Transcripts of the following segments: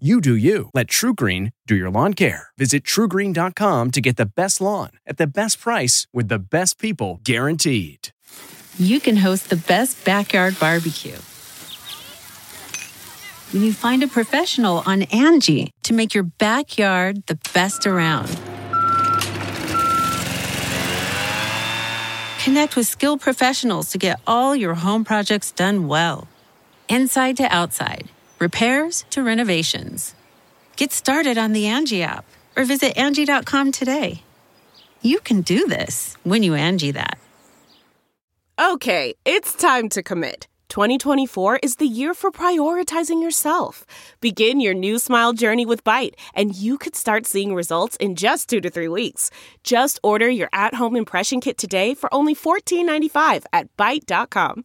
You do you. Let TruGreen do your lawn care. Visit trugreen.com to get the best lawn at the best price with the best people guaranteed. You can host the best backyard barbecue. When you find a professional on Angi to make your backyard the best around. Connect with skilled professionals to get all your home projects done well. Inside to outside repairs to renovations. Get started on the Angi app or visit Angi.com today. You can do this when you Angi that. Okay, it's time to commit. 2024 is the year for prioritizing yourself. Begin your new smile journey with Byte, and you could start seeing results in just two to three weeks. Just order your at home impression kit today for only $14.95 at Byte.com.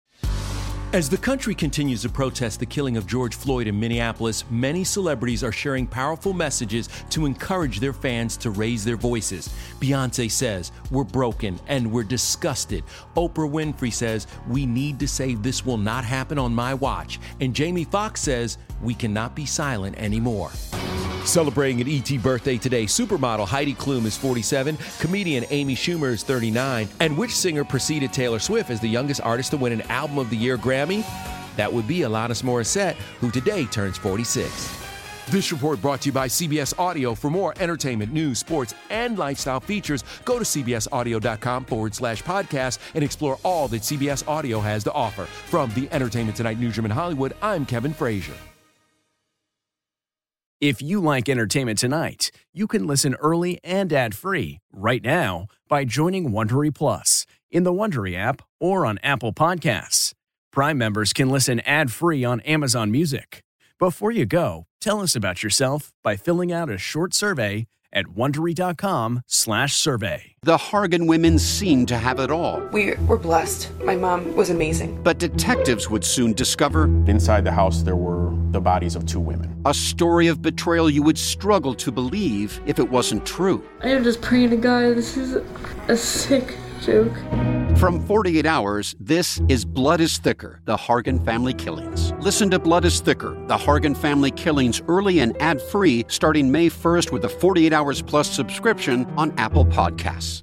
As the country continues to protest the killing of George Floyd in Minneapolis, many celebrities are sharing powerful messages to encourage their fans to raise their voices. Beyonce says, We're broken and we're disgusted. Oprah Winfrey says, We need to say this will not happen on my watch. And Jamie Foxx says, We cannot be silent anymore. Celebrating an ET birthday today, supermodel Heidi Klum is 47, comedian Amy Schumer is 39, and which singer preceded Taylor Swift as the youngest artist to win an Album of the Year Grammy? That would be Alanis Morissette, who today turns 46. This report brought to you by CBS Audio. For more entertainment, news, sports, and lifestyle features, go to cbsaudio.com forward slash podcast and explore all that CBS Audio has to offer. From the Entertainment Tonight newsroom in Hollywood, I'm Kevin Frazier. If you like entertainment tonight, you can listen early and ad-free right now by joining Wondery Plus in the Wondery app or on Apple Podcasts. Prime members can listen ad-free on Amazon Music. Before you go, tell us about yourself by filling out a short survey at wondery.com/survey. The Hargan women seemed to have it all. We were blessed. My mom was amazing. But detectives would soon discover inside the house there were the bodies of two women. A story of betrayal you would struggle to believe if it wasn't true. I am just praying to God. This is a sick joke. From 48 Hours, this is Blood is Thicker The Hargan Family Killings. Listen to Blood is Thicker The Hargan Family Killings early and ad free starting May 1st with a 48 Hours Plus subscription on Apple Podcasts.